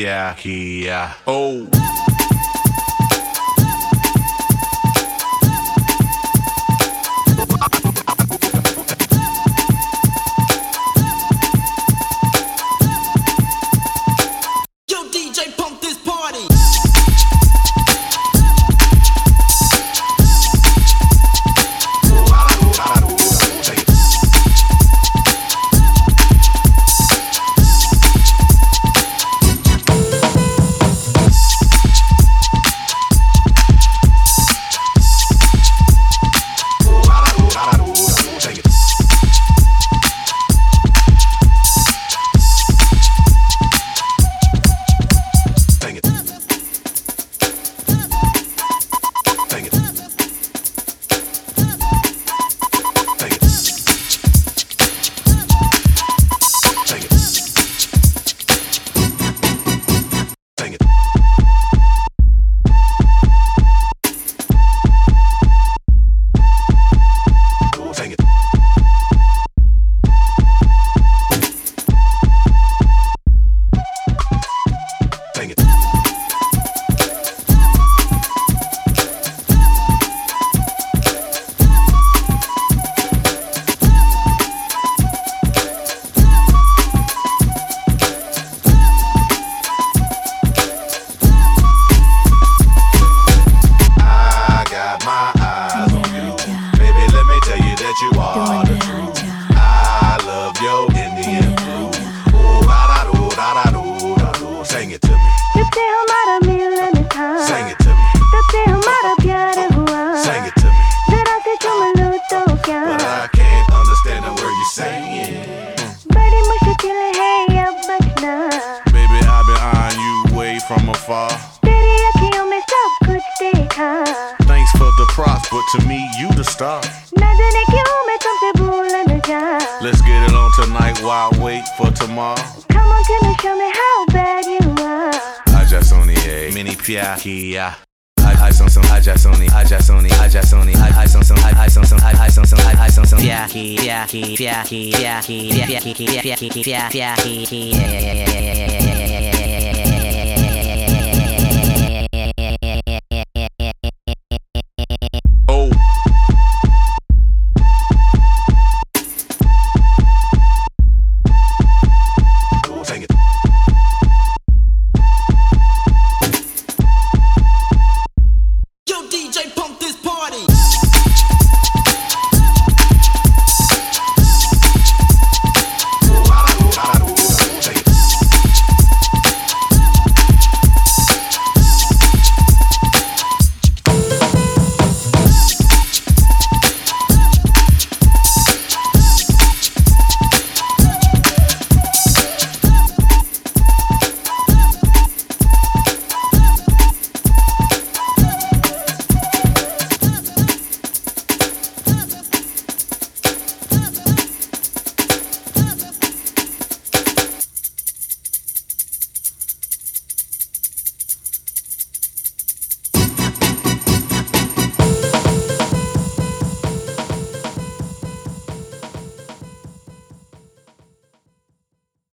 Yeah. Yeah. Oh. you are. I love your Indian flute. Oh, da da do, da da do, da do. Sing it to me. Sing it to me. Sing it to me. But I can't understand a word you're saying. Baby, I've been eyeing you way from afar. में सब कुछ Thanks for the props, but to me you the star. Tonight while I wait for tomorrow. Come on can you show me how bad you are I just only a mini pia kia. I I some some I just only I just only I just only I I some some I I some some I I some some I I some some Yeah, he, yeah, he, yeah, he, yeah, he, yeah, he, yeah, he, yeah, he, yeah, he, yeah, yeah, yeah, yeah, yeah, yeah.